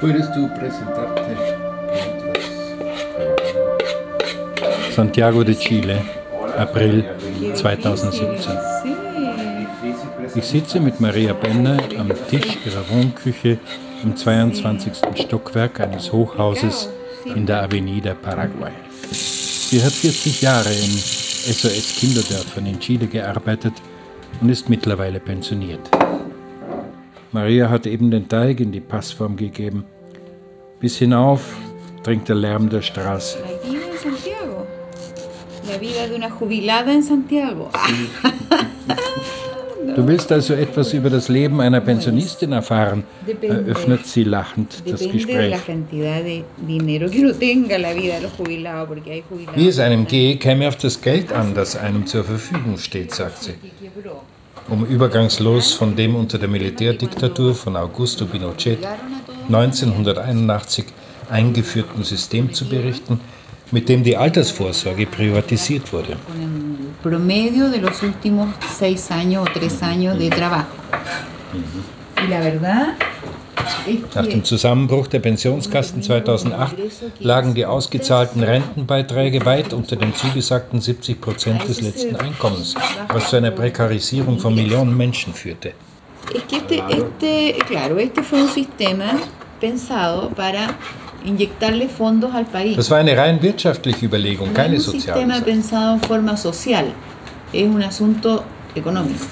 ¿Puedes tú presentarte? Santiago de Chile, April 2017. Ich sitze mit Maria Benner am Tisch ihrer Wohnküche im 22. Stockwerk eines Hochhauses in der Avenida Paraguay. Sie hat 40 Jahre in SOS-Kinderdörfern in Chile gearbeitet und ist mittlerweile pensioniert. Maria hat eben den Teig in die Passform gegeben. Bis hinauf dringt der Lärm der Straße. Du willst also etwas über das Leben einer Pensionistin erfahren, eröffnet sie lachend das Gespräch. Wie es einem gehe, käme auf das Geld an, das einem zur Verfügung steht, sagt sie. Um übergangslos von dem unter der Militärdiktatur von Augusto Pinochet 1981 eingeführten System zu berichten, mit dem die Altersvorsorge privatisiert wurde. Promedio nach dem Zusammenbruch der Pensionskasten 2008 lagen die ausgezahlten Rentenbeiträge weit unter den zugesagten 70 Prozent des letzten Einkommens, was zu einer Prekarisierung von Millionen Menschen führte. Este, este, claro, este fue un sistema pensado para inyectarle fondos al país. Das war eine rein wirtschaftliche Überlegung, keine soziale. Es un sistema pensado en forma social, es un asunto económico.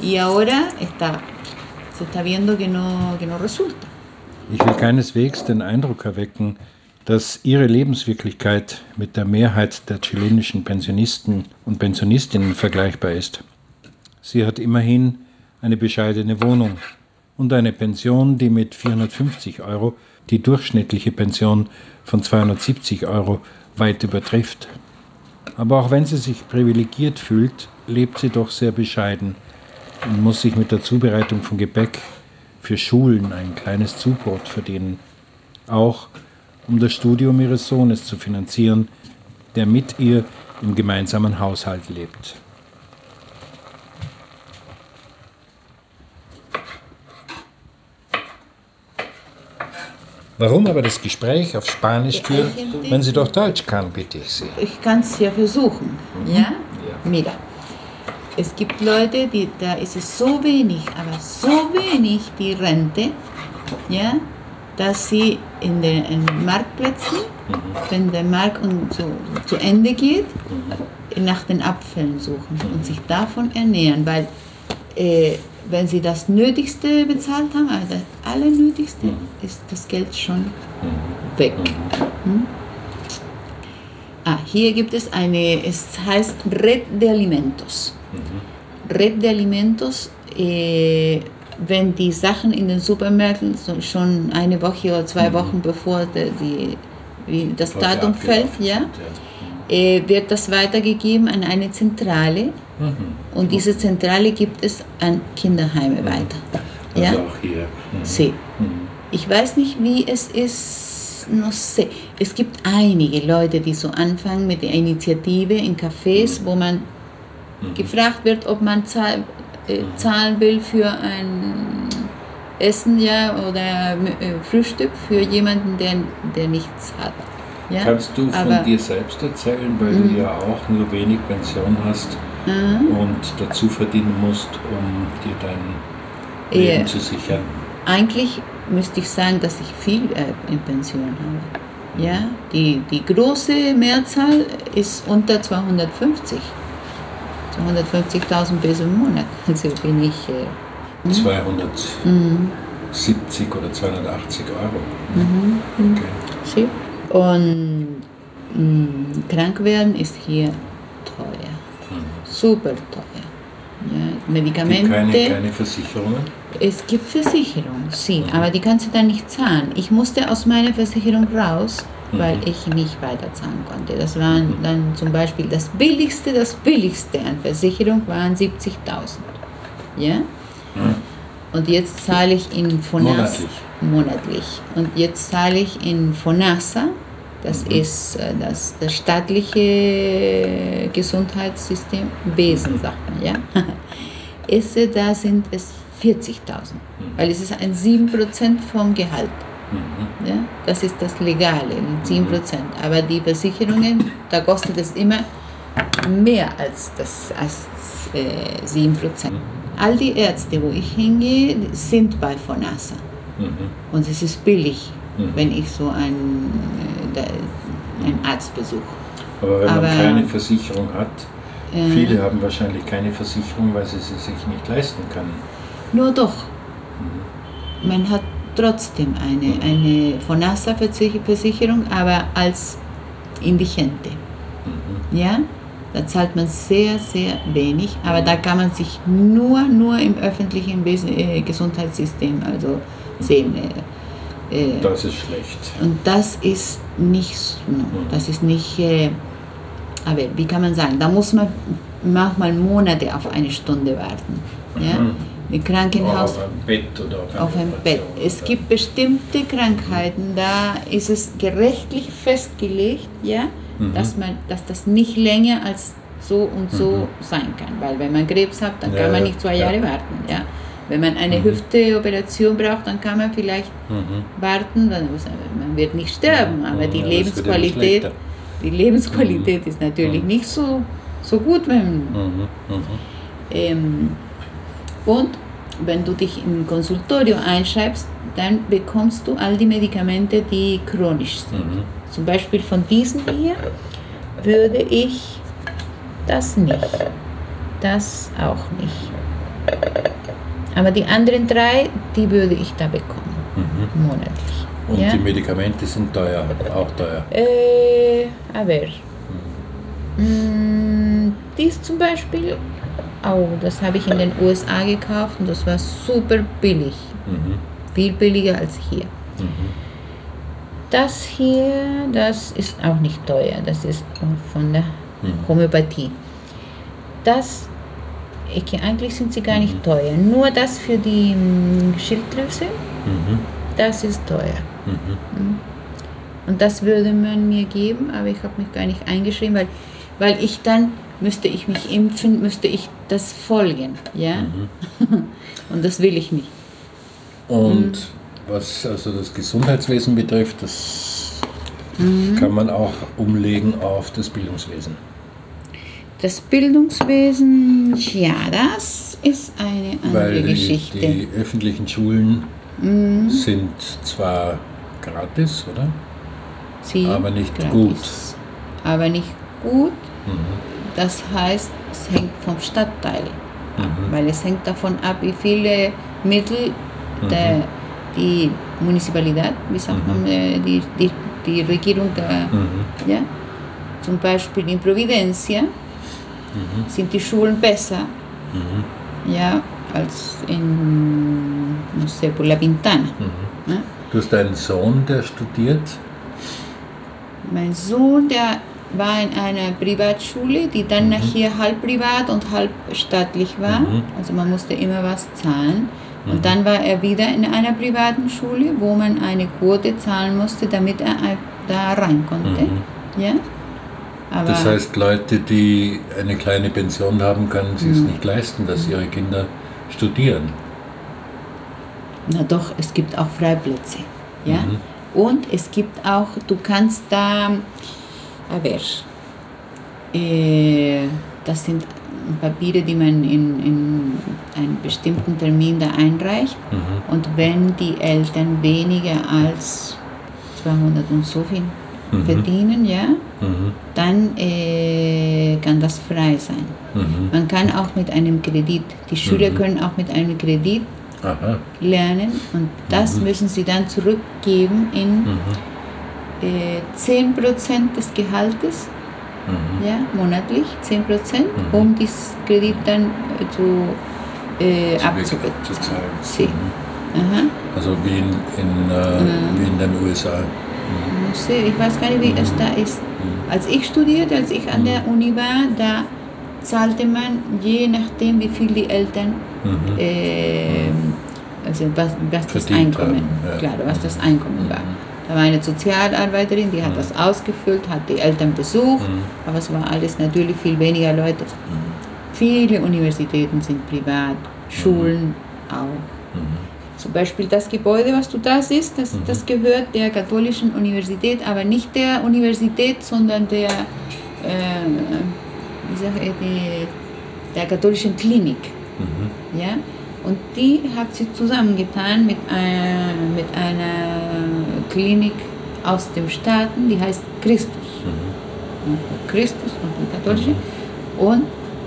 Y ahora está, se está viendo que no, que no resulta. Ich will keineswegs den Eindruck erwecken, dass ihre Lebenswirklichkeit mit der Mehrheit der chilenischen Pensionisten und Pensionistinnen vergleichbar ist. Sie hat immerhin eine bescheidene Wohnung und eine Pension, die mit 450 Euro die durchschnittliche Pension von 270 Euro weit übertrifft. Aber auch wenn sie sich privilegiert fühlt, lebt sie doch sehr bescheiden und muss sich mit der Zubereitung von Gebäck für Schulen ein kleines Zubrot verdienen. Auch um das Studium ihres Sohnes zu finanzieren, der mit ihr im gemeinsamen Haushalt lebt. Warum aber das Gespräch auf Spanisch führen, wenn sie doch Deutsch kann, bitte ich Sie. Ich kann es ja versuchen. Ja? ja? Mira. Es gibt Leute, die, da ist es so wenig, aber so wenig die Rente, ja, dass sie in den, in den Marktplätzen, mhm. wenn der Markt zu, zu Ende geht, mhm. nach den Apfeln suchen und sich davon ernähren, weil äh, wenn sie das Nötigste bezahlt haben, also das Allernötigste, mhm. ist das Geld schon weg. Hm? Ah, hier gibt es eine, es heißt Red de Alimentos. Mhm. Red de Alimentos, äh, wenn die Sachen in den Supermärkten schon eine Woche oder zwei mhm. Wochen bevor die, die das Datum fällt, ja, äh, wird das weitergegeben an eine Zentrale Mhm. Und diese Zentrale gibt es an Kinderheime weiter. Also ja? auch hier. Mhm. Sí. Mhm. Ich weiß nicht, wie es ist. No sé. Es gibt einige Leute, die so anfangen mit der Initiative in Cafés, mhm. wo man mhm. gefragt wird, ob man zahl, äh, mhm. zahlen will für ein Essen ja, oder äh, Frühstück für jemanden, der, der nichts hat. Ja? Kannst du von Aber, dir selbst erzählen, weil du ja auch nur wenig Pension hast? mhm. und dazu verdienen musst, um dir dein Leben ja. zu sichern? Eigentlich müsste ich sagen, dass ich viel äh, in Pension habe. Mhm. Ja, die, die große Mehrzahl ist unter 250. 250.000 Peso im Monat. Also bin ich. Äh, 270 mhm. oder 280 Euro. Mhm. Okay. Und mh, mm, krank werden ist hier teuer super teuer. Ja, Medikamente. Keine, keine Versicherungen? Es gibt Versicherungen, sí, mhm. aber die kannst du dann nicht zahlen. Ich musste aus meiner Versicherung raus, mhm. Weil ich nicht weiter zahlen konnte. Das waren mhm. dann zum Beispiel das billigste, das billigste an Versicherung waren 70.000. Ja? Mhm. Und jetzt zahle ich in Fonasa. Monatlich. monatlich. Und jetzt zahle ich in Fonasa das mhm. ist äh, das, das staatliche Gesundheitssystem, Wesen, sagt man, ja. Ist, da sind es 40.000, weil es ist ein 7% vom Gehalt. Mhm. Ja? Das ist das Legale, 7%. Aber die Versicherungen, da kostet es immer mehr als, das, als äh, 7%. All die Ärzte, wo ich hingehe, sind bei FONASA. Mhm. Und es ist billig, Mhm. wenn ich so einen, äh, einen Arzt besuche. Aber wenn man Aber- keine Versicherung hat, Äh, viele haben wahrscheinlich keine Versicherung, weil sie sie sich nicht leisten können. Nur doch, man hat trotzdem eine, eine FONASA-Versicherung, aber als Indigente. Ja, da zahlt man sehr, sehr wenig, aber da kann man sich nur, nur im öffentlichen äh, Gesundheitssystem also sehen. Äh, äh, Das ist schlecht. Und das ist nicht, so- das ist nicht, äh, aber wie kann man sagen, da muss man manchmal Monate auf eine Stunde warten. Ja? Mhm. Im Krankenhaus Auf einem Bett oder auf, auf einer Bett. Es gibt bestimmte Krankheiten, da ist es gerechtlich festgelegt, ja, Mhm. dass, man, dass das nicht länger als so und so sein kann. Weil wenn man Krebs hat, dann Mhm. Ja, kann man nicht zwei ja. Jahre warten. Ja. Wenn man eine Hüfteoperation braucht, dann kann man vielleicht Mhm. warten, dann muss- man wird nicht sterben, aber die Lebensqualität, die Lebensqualität ist natürlich nicht so, so gut, wenn Mhm. Mhm. ähm, und wenn du dich im Konsultorium einschreibst, dann bekommst du all die Medikamente, die chronisch sind. Mhm. Zum Beispiel von diesen hier würde ich das nicht. Das auch nicht. Aber die anderen drei, die würde ich da bekommen, Mhm. monatlich. Und ja? die Medikamente sind teuer, auch teuer. Äh, aber mh, dies zum Beispiel, oh, das habe ich in den USA gekauft und das war super billig. Mhm. Viel billiger als hier. Mhm. Das hier, das ist auch nicht teuer. Das ist von der Homöopathie. Das, ich, eigentlich sind sie gar nicht teuer. Nur das für die mm, Schilddrüse, Mhm. das ist teuer. Mhm. Und das würde man mir geben, aber ich habe mich gar nicht eingeschrieben, weil, weil ich dann müsste ich mich impfen, müsste ich das folgen, ja. Und das will ich nicht. Und Mhm. was also das Gesundheitswesen betrifft, das Mhm. kann man auch umlegen auf das Bildungswesen. Das Bildungswesen, ja, das ist eine andere Weil die, Geschichte. die öffentlichen Schulen Mhm. sind zwar gratis, oder? Sie aber nicht gratis. gut. Aber nicht gut, Mhm. Das heißt, es hängt vom Stadtteil. Mhm. Weil es hängt davon ab, wie viele Mittel der, die Municipalität, wie sagt man, äh, die, die, die Regierung der, Mhm. ja, zum Beispiel in Providencia sind die Schulen besser, Mhm. ja, als in, no sé, la Pintana. Mhm. Ne? Du hast einen Sohn, der studiert. Mein Sohn, der war in einer Privatschule, die dann nachher halb privat und halb staatlich war. Mhm. Also man musste immer was zahlen. Und dann war er wieder in einer privaten Schule, wo man eine Quote zahlen musste, damit er da rein konnte. Mhm. Ja? Aber Das heißt, Leute, die eine kleine Pension haben, können sich es Mhm. nicht leisten, dass ihre Kinder studieren. na doch, es gibt auch Freiplätze. Ja? Mhm. Und es gibt auch, du kannst da, aber äh, das sind Papiere, die man in, in einem bestimmten Termin da einreicht. Mhm. Und wenn die Eltern weniger als 200 und so viel Mhm. verdienen, ja, Mhm. dann äh, kann das frei sein. Mhm. Man kann auch mit einem Kredit, die Schüler Mhm. können auch mit einem Kredit Aha. lernen und das Mhm. müssen sie dann zurückgeben in. Äh, 10% des Gehaltes, Mhm. ja, monatlich 10%, Mhm. um dieses Kredit dann äh, zu äh, Zu- abzubezahlen. Mhm. Also wie in, in, äh, Mhm. wie in den USA. Muss sehen, Ich weiß gar nicht, wie es da ist. Als ich studierte, als ich an der Uni war, da zahlte man je nachdem, wie viel die Eltern, Mhm. äh, also was, was das Einkommen, haben, ja. klar, was das Einkommen war. Da war eine Sozialarbeiterin, die hat das ausgefüllt, hat die Eltern besucht, Mhm. aber es war alles natürlich viel weniger Leute. Viele Universitäten sind privat, Schulen auch. Mhm. Zum Beispiel das Gebäude, was du da siehst, das, mhm. das gehört der katholischen Universität, aber nicht der Universität, sondern der, äh, wie sag ich, die, der katholischen Klinik. Mhm. Ja? Und die hat sie zusammengetan mit, einer, mit einer Klinik aus den Staaten, die heißt Christus. Mhm. Christus und die katholische. Mhm. Und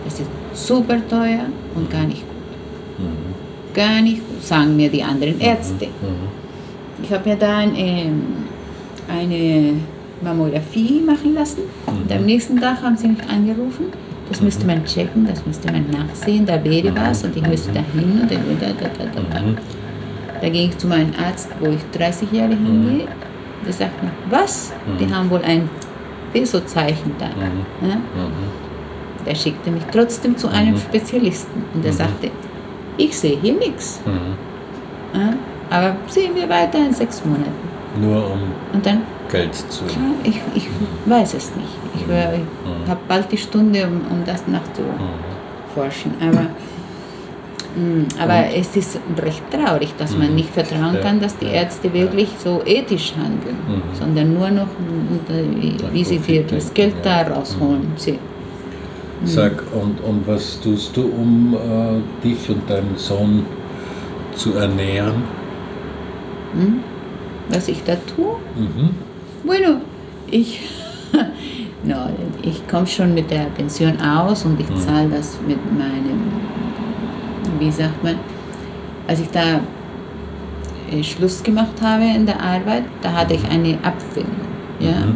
es ist super teuer und gar nicht gut. Mhm. Gar nicht gut, sagen mir die anderen mhm. Ärzte. Mhm. Ich habe mir da ein, ähm, eine Mammographie machen lassen. Und am nächsten Tag haben sie mich angerufen das müsste man checken, das müsste man nachsehen, da wäre was und ich müsste da hin und dann da, da, da, da. Mhm. Da ging ich zu meinem Arzt, wo ich 30 Jahre mhm. hingehe. Der sagt mir, was? Die mhm. haben wohl ein Pesozeichen da. Ja? Der schickte mich trotzdem zu einem Spezialisten und der sagte, ich sehe hier nichts. Ja? Aber sehen wir weiter in sechs Monaten. Nur um und dann, Geld zu. Ich, ich weiß es nicht. Ich, ich habe bald die Stunde, um, um das nachzuforschen. Aber, mh, aber es ist recht traurig, dass man nicht vertrauen kann, dass die Ärzte wirklich so ethisch handeln, mhm. sondern nur noch, wie, wie sie dir das Geld da rausholen. Sie, Sag, und, und was tust du, um äh, dich und deinen Sohn zu ernähren? Hm? Was ich da tue? Mhm. Bueno, ich No, ich komme schon mit der Pension aus und ich mhm. zahle das mit meinem, wie sagt man, als ich da äh, Schluss gemacht habe in der Arbeit, da hatte ich eine Abfindung. Ja? Mhm.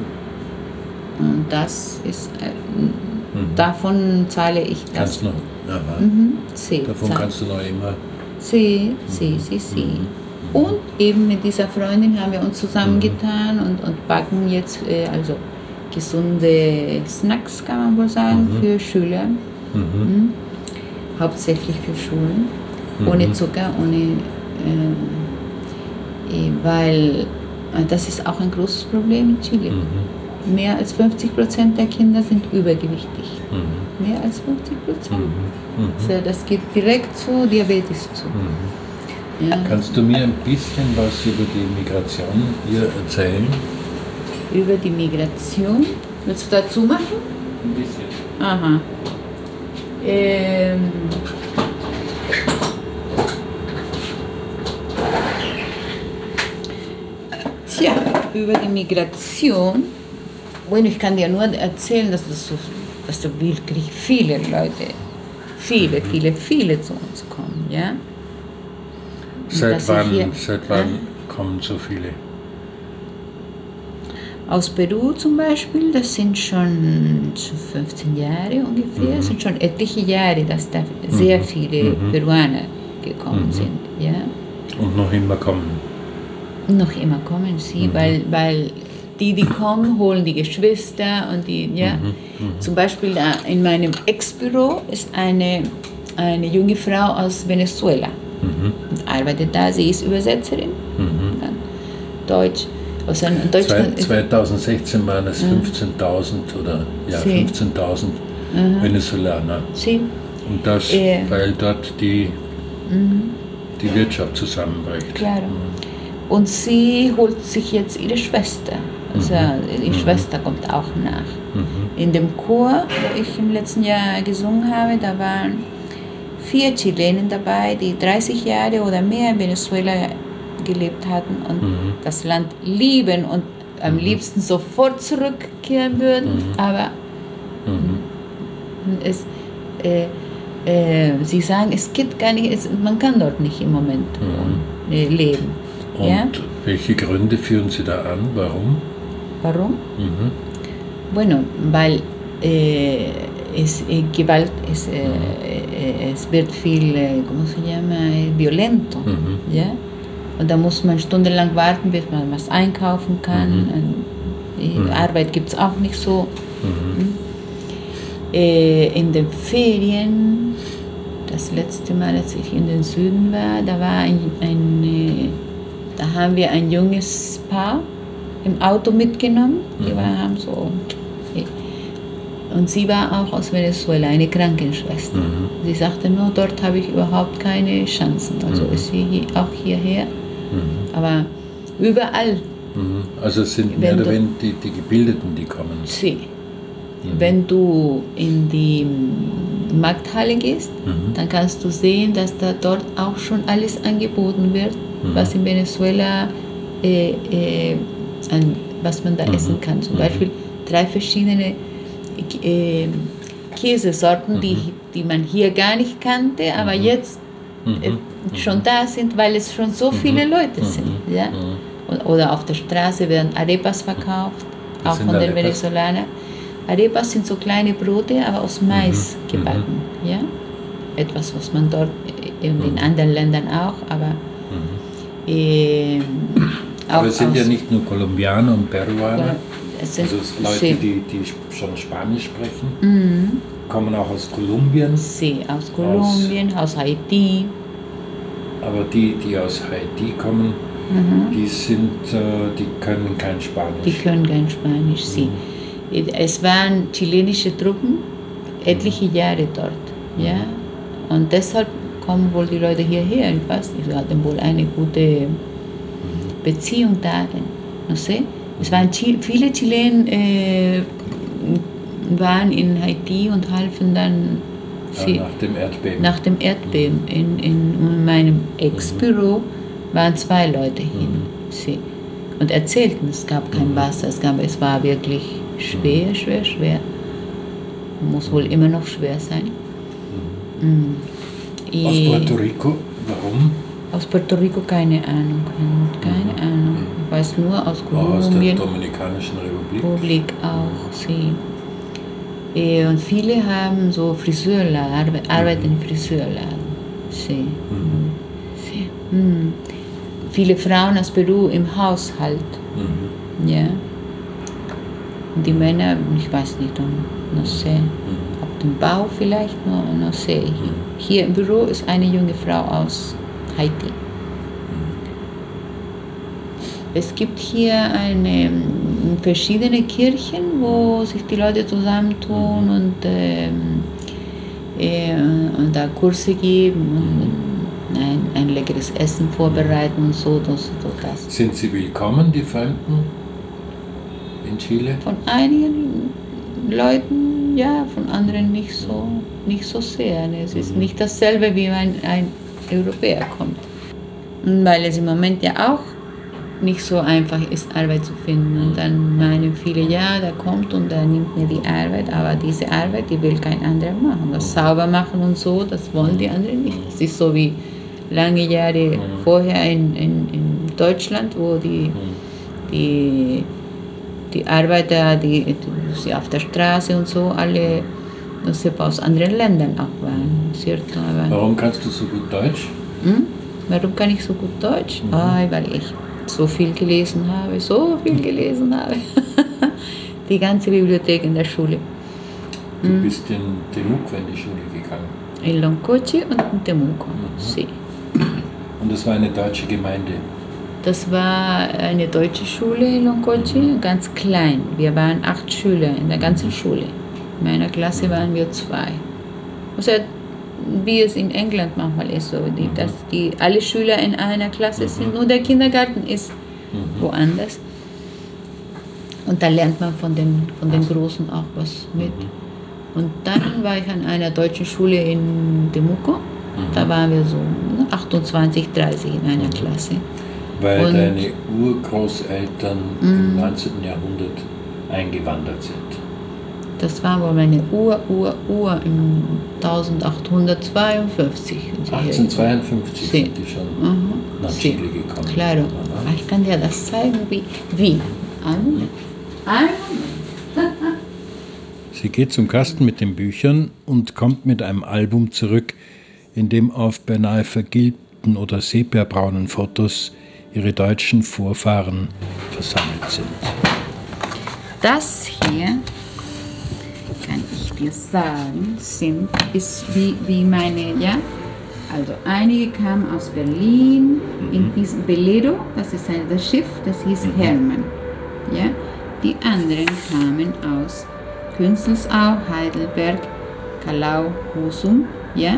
Und das ist, äh, mhm. davon zahle ich das. Kannst noch, ja, mhm. C, davon zahle. kannst du noch immer. Sie, sie, sie, sie. Und eben mit dieser Freundin haben wir uns zusammengetan und, und backen jetzt, äh, also gesunde Snacks, kann man wohl sagen, mhm. für Schüler. Mhm. Mhm. Hauptsächlich für Schulen. Mhm. Ohne Zucker, ohne. Äh, weil äh, das ist auch ein großes Problem in Chile. Mhm. Mehr als 50 Prozent der Kinder sind übergewichtig. Mhm. Mehr als 50 Prozent. Also das geht direkt zu Diabetes zu. Ja. Kannst du mir ein bisschen was über die Migration hier erzählen? über die Migration. Willst du dazu machen? Ein bisschen. Aha. Ähm. Tja, über die Migration. Bueno, ich kann dir nur erzählen, dass, das so, dass so wirklich viele Leute, viele, viele, viele zu uns kommen. Ja? Seit wann, hier, seit wann ja? kommen so viele? aus Peru zum Beispiel, das sind schon 15 Jahre ungefähr, mhm. sind schon etliche Jahre, dass da sehr mhm. viele mhm. Peruaner gekommen mhm. sind. Ja? Und noch immer kommen. Noch immer kommen sie, mhm. weil, weil die, die kommen, holen die Geschwister und die, ja. Mhm. Zum Beispiel in meinem Ex-Büro ist eine, eine junge Frau aus Venezuela und arbeitet da, sie ist Übersetzerin, Deutsch. Was in Deutschland 2016 waren es 15.000 oder ja, 15.000 Venezolaner. Sí. Und das, äh. weil dort die, mhm. die Wirtschaft zusammenbricht. Claro. Mhm. Und sie holt sich jetzt ihre Schwester. Also mhm. die mhm. Schwester kommt auch nach. Mhm. In dem Chor, wo ich im letzten Jahr gesungen habe, da waren vier Chilenen dabei, die 30 Jahre oder mehr in Venezuela gelebt hatten und mhm. das Land lieben und am mhm. liebsten sofort zurückkehren würden, mhm. aber mhm. es, äh, äh, sie sagen, es geht gar nicht, es, man kann dort nicht im Moment mhm. äh, leben. Und ja? welche Gründe führen Sie da an? Warum? Warum? Mhm. Bueno, weil äh, es, äh, Gewalt, es, äh, äh, es wird viel, ¿cómo se llama? violento. ¿ya? Und da muss man stundenlang warten, bis man was einkaufen kann. Mhm. Die mhm. Arbeit gibt es auch nicht so. Mhm. Hm? Äh, in den Ferien, das letzte Mal, als ich in den Süden war, da war ein, ein äh, da haben wir ein junges Paar im Auto mitgenommen. Die mhm. waren, haben so Und sie war auch aus Venezuela, eine Krankenschwester. Mhm. Sie sagte nur, dort habe ich überhaupt keine Chancen. Also Mhm. ist sie auch hierher. Aber überall Mhm. Also es sind mehr oder weniger die, die Gebildeten, die kommen. sie. Wenn du in die Markthalle gehst, Mhm. dann kannst du sehen, dass da dort auch schon alles angeboten wird, Mhm. was in Venezuela, äh, äh, an, was man Mhm. da essen kann. Zum Beispiel drei verschiedene äh, Käsesorten, die, Mhm. die man hier gar nicht kannte, aber jetzt äh, schon da sind, weil es schon so viele Leute sind. Ja? Und- Oder auf der Straße werden Arepas verkauft, Was auch von den Arepas? Venezolanern. Arepas sind so kleine Brote, aber aus Mais gebacken. Ja? Etwas, was man dort äh, und in anderen Ländern auch, aber auch Aber es sind ja nicht nur Kolumbianer und Peruaner, es sind also es Leute, die, die schon Spanisch sprechen, Mhm. kommen auch aus Kolumbien, sie aus Kolumbien, aus Haiti. aber die, die aus Haiti kommen, die sind, äh, die können kein Spanisch. Die können kein Spanisch. Sie. Es waren chilenische Truppen, etliche Jahre dort. Ja? Und deshalb kommen wohl die Leute hierher. Ich weiß nicht, sie hatten wohl eine gute Beziehung da. No sé. Es waren viele Chilen äh, waren in Haiti und halfen dann ja, sie, nach dem Erdbeben. nach dem Erdbeben. In, in meinem Ex-Büro waren zwei Leute hin. Sie. Und erzählten, es gab kein Wasser, es, gab, es war wirklich schwer, schwer, schwer. Muss wohl immer noch schwer sein. Mm. aus Puerto Rico, warum? aus Puerto Rico keine Ahnung, keine Ahnung. Ich weiß nur aus Auch aus der Kolumbien, Dominikanischen Republik. Republik auch, sie. Eh, Und viele haben so Friseurladen, arbe arbeiten in Friseurladen. Sie. sie. Mm. Viele Frauen aus Peru im Haushalt. Mhm. Ja. Und die Männer, ich weiß nicht, no sé, auf dem Bau vielleicht, no, no sé. Hier, hier im Büro ist eine junge Frau aus Haiti. Es gibt hier eine, mm, verschiedene Kirchen, wo sich die Leute zusammentun und, ähm, äh, und da Kurse geben und ein, ein leckeres Essen vorbereiten und so. Das, das. Sind Sie willkommen, die Fremden in Chile? Von einigen Leuten ja, von anderen nicht so, nicht so sehr. Es ist nicht dasselbe, wie wenn ein Europäer kommt. Weil es im Moment ja auch nicht so einfach ist, Arbeit zu finden. Und dann meinen viele, ja, der kommt und der nimmt mir die Arbeit, aber diese Arbeit, die will kein anderer machen. Das sauber machen und so, das wollen die anderen nicht. Das ist so wie lange Jahre vorher in, in, in Deutschland, wo die, die die Arbeiter, die, die sie auf der Straße und so, alle aus anderen Ländern auch waren. Warum kannst du so gut Deutsch? hm? Warum kann ich so gut Deutsch? Ah, weil ich so viel gelesen habe, so viel gelesen habe. die ganze Bibliothek in der Schule. Du bist in Temuco in die Schule gegangen. In Loncochi und in Temuco. Sí. Und das war eine deutsche Gemeinde. Das war eine deutsche Schule in Loncochi, ganz klein. Wir waren acht Schüler in der ganzen Schule. In meiner Klasse waren wir zwei. Also wie es in England manchmal ist, so, die, dass die alle Schüler in einer Klasse sind, nur der Kindergarten ist woanders. Und da lernt man von den, von den Großen auch was mit. Und dann war ich an einer deutschen Schule in Temuco. Da waren wir so ne, 28, 30 in einer Klasse. Weil Und- deine Urgroßeltern im 19. Jahrhundert eingewandert sind. Das war wohl meine Ur, Ur, Ur im 1852. sind sie hergekommen. 1852 Sí. sind die schon Mhm. nach. Chile gekommen. Claro. Ich kann dir das zeigen, wie. Wie? Ein Moment. Ein Moment. Sie geht zum Kasten mit den Büchern und kommt mit einem Album zurück, in dem auf beinahe vergilbten oder sepiabraunen Fotos ihre deutschen Vorfahren versammelt sind. Das hier, dir sagen, sind, ist wie, wie meine, ja. Also einige kamen aus Berlin in diesem Belero, das ist ein, das Schiff, das hieß Hermann. Ja? Die anderen kamen aus Künzelsau, Heidelberg, Kalau, Husum, ja,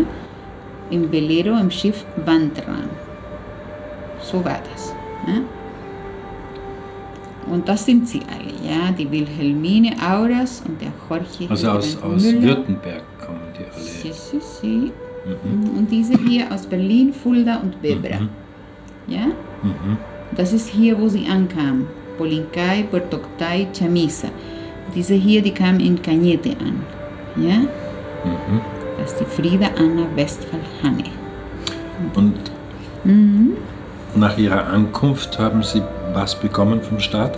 im Velero, im Schiff Wandran. So war das. Ja. Und das sind sie alle, ja, die Wilhelmine Auras und der Jorge. Also aus, aus Württemberg kommen die alle. Sie, sie, sie. Mhm. Und diese hier aus Berlin, Fulda und Bebra. Mhm. Ja? Mhm. Das ist hier, wo sie ankam. Polincay, Puerto Octay, Chamisa. Diese hier, die kam in Cañete an. Ja? Mhm. Das ist die Frieda Anna Westphal Hanne. Und mhm. nach ihrer Ankunft haben Sie was bekommen vom Staat?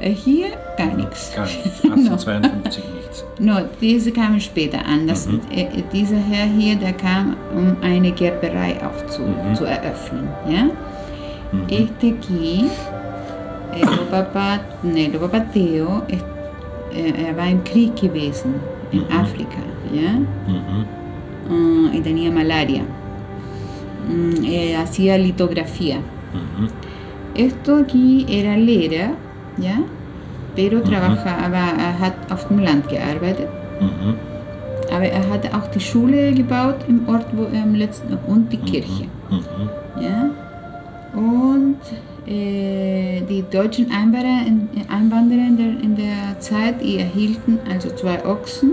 Äh, hier gar nichts. Gar nichts. 1852 no. nichts. No, diese kamen später an. Das, mhm. äh, dieser Herr hier, der kam, um eine Gerberei aufzu, mhm. zu eröffnen. Ja? Mhm. Este aquí, el Papa, ne, el Papa Theo, er war im Krieg gewesen, in mhm. Afrika. Ja? Uh, y tenía malaria. Mm, eh, hacía litografía. Esto aquí era Lehrer, ja? Pero mhm. trabajaba, er hat auf dem Land gearbeitet. Mhm. Aber er hatte auch die Schule gebaut im Ort, wo er am letzten und die Kirche. Mhm. Ja? Und äh, die deutschen Einwanderer, in, Einwanderer in, der, in der Zeit, erhielten also zwei Ochsen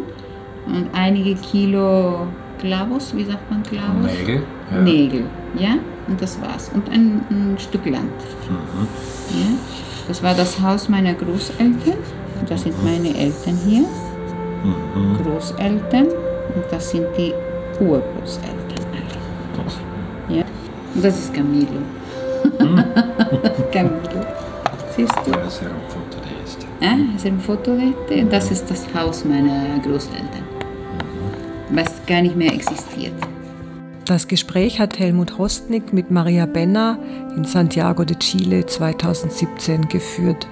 und einige Kilo Klavos, wie sagt man Klavos? Nägel. Ja. Nägel, ja, und das war's. Und ein, ein Stück Land. Mhm. Ja? Das war das Haus meiner Großeltern. Und das sind meine Eltern hier. Mhm. Großeltern. Und das sind die Urgroßeltern alle. Ja? Und das ist Camilo. Mhm. Camilo. Siehst du? Ja, ser un foto de este. Ah, es ein Foto de este. Das ist das Haus meiner Großeltern. Was gar nicht mehr existiert. Das Gespräch hat Helmut Hostnick mit Maria Benner in Santiago de Chile 2017 geführt.